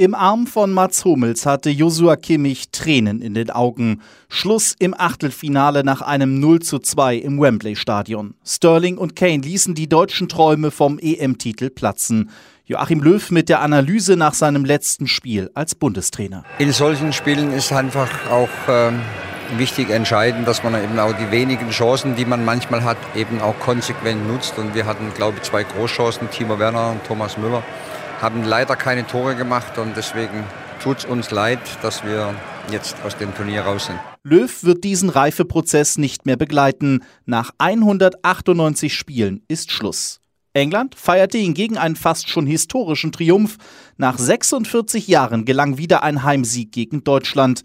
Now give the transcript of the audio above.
Im Arm von Mats Hummels hatte Josua Kimmich Tränen in den Augen. Schluss im Achtelfinale nach einem 0 zu 2 im Wembley Stadion. Sterling und Kane ließen die deutschen Träume vom EM-Titel platzen. Joachim Löw mit der Analyse nach seinem letzten Spiel als Bundestrainer. In solchen Spielen ist einfach auch ähm, wichtig entscheidend, dass man eben auch die wenigen Chancen, die man manchmal hat, eben auch konsequent nutzt. Und wir hatten, glaube ich, zwei Großchancen, Timo Werner und Thomas Müller haben leider keine Tore gemacht und deswegen tut es uns leid, dass wir jetzt aus dem Turnier raus sind. Löw wird diesen Reifeprozess nicht mehr begleiten. Nach 198 Spielen ist Schluss. England feierte hingegen einen fast schon historischen Triumph. Nach 46 Jahren gelang wieder ein Heimsieg gegen Deutschland.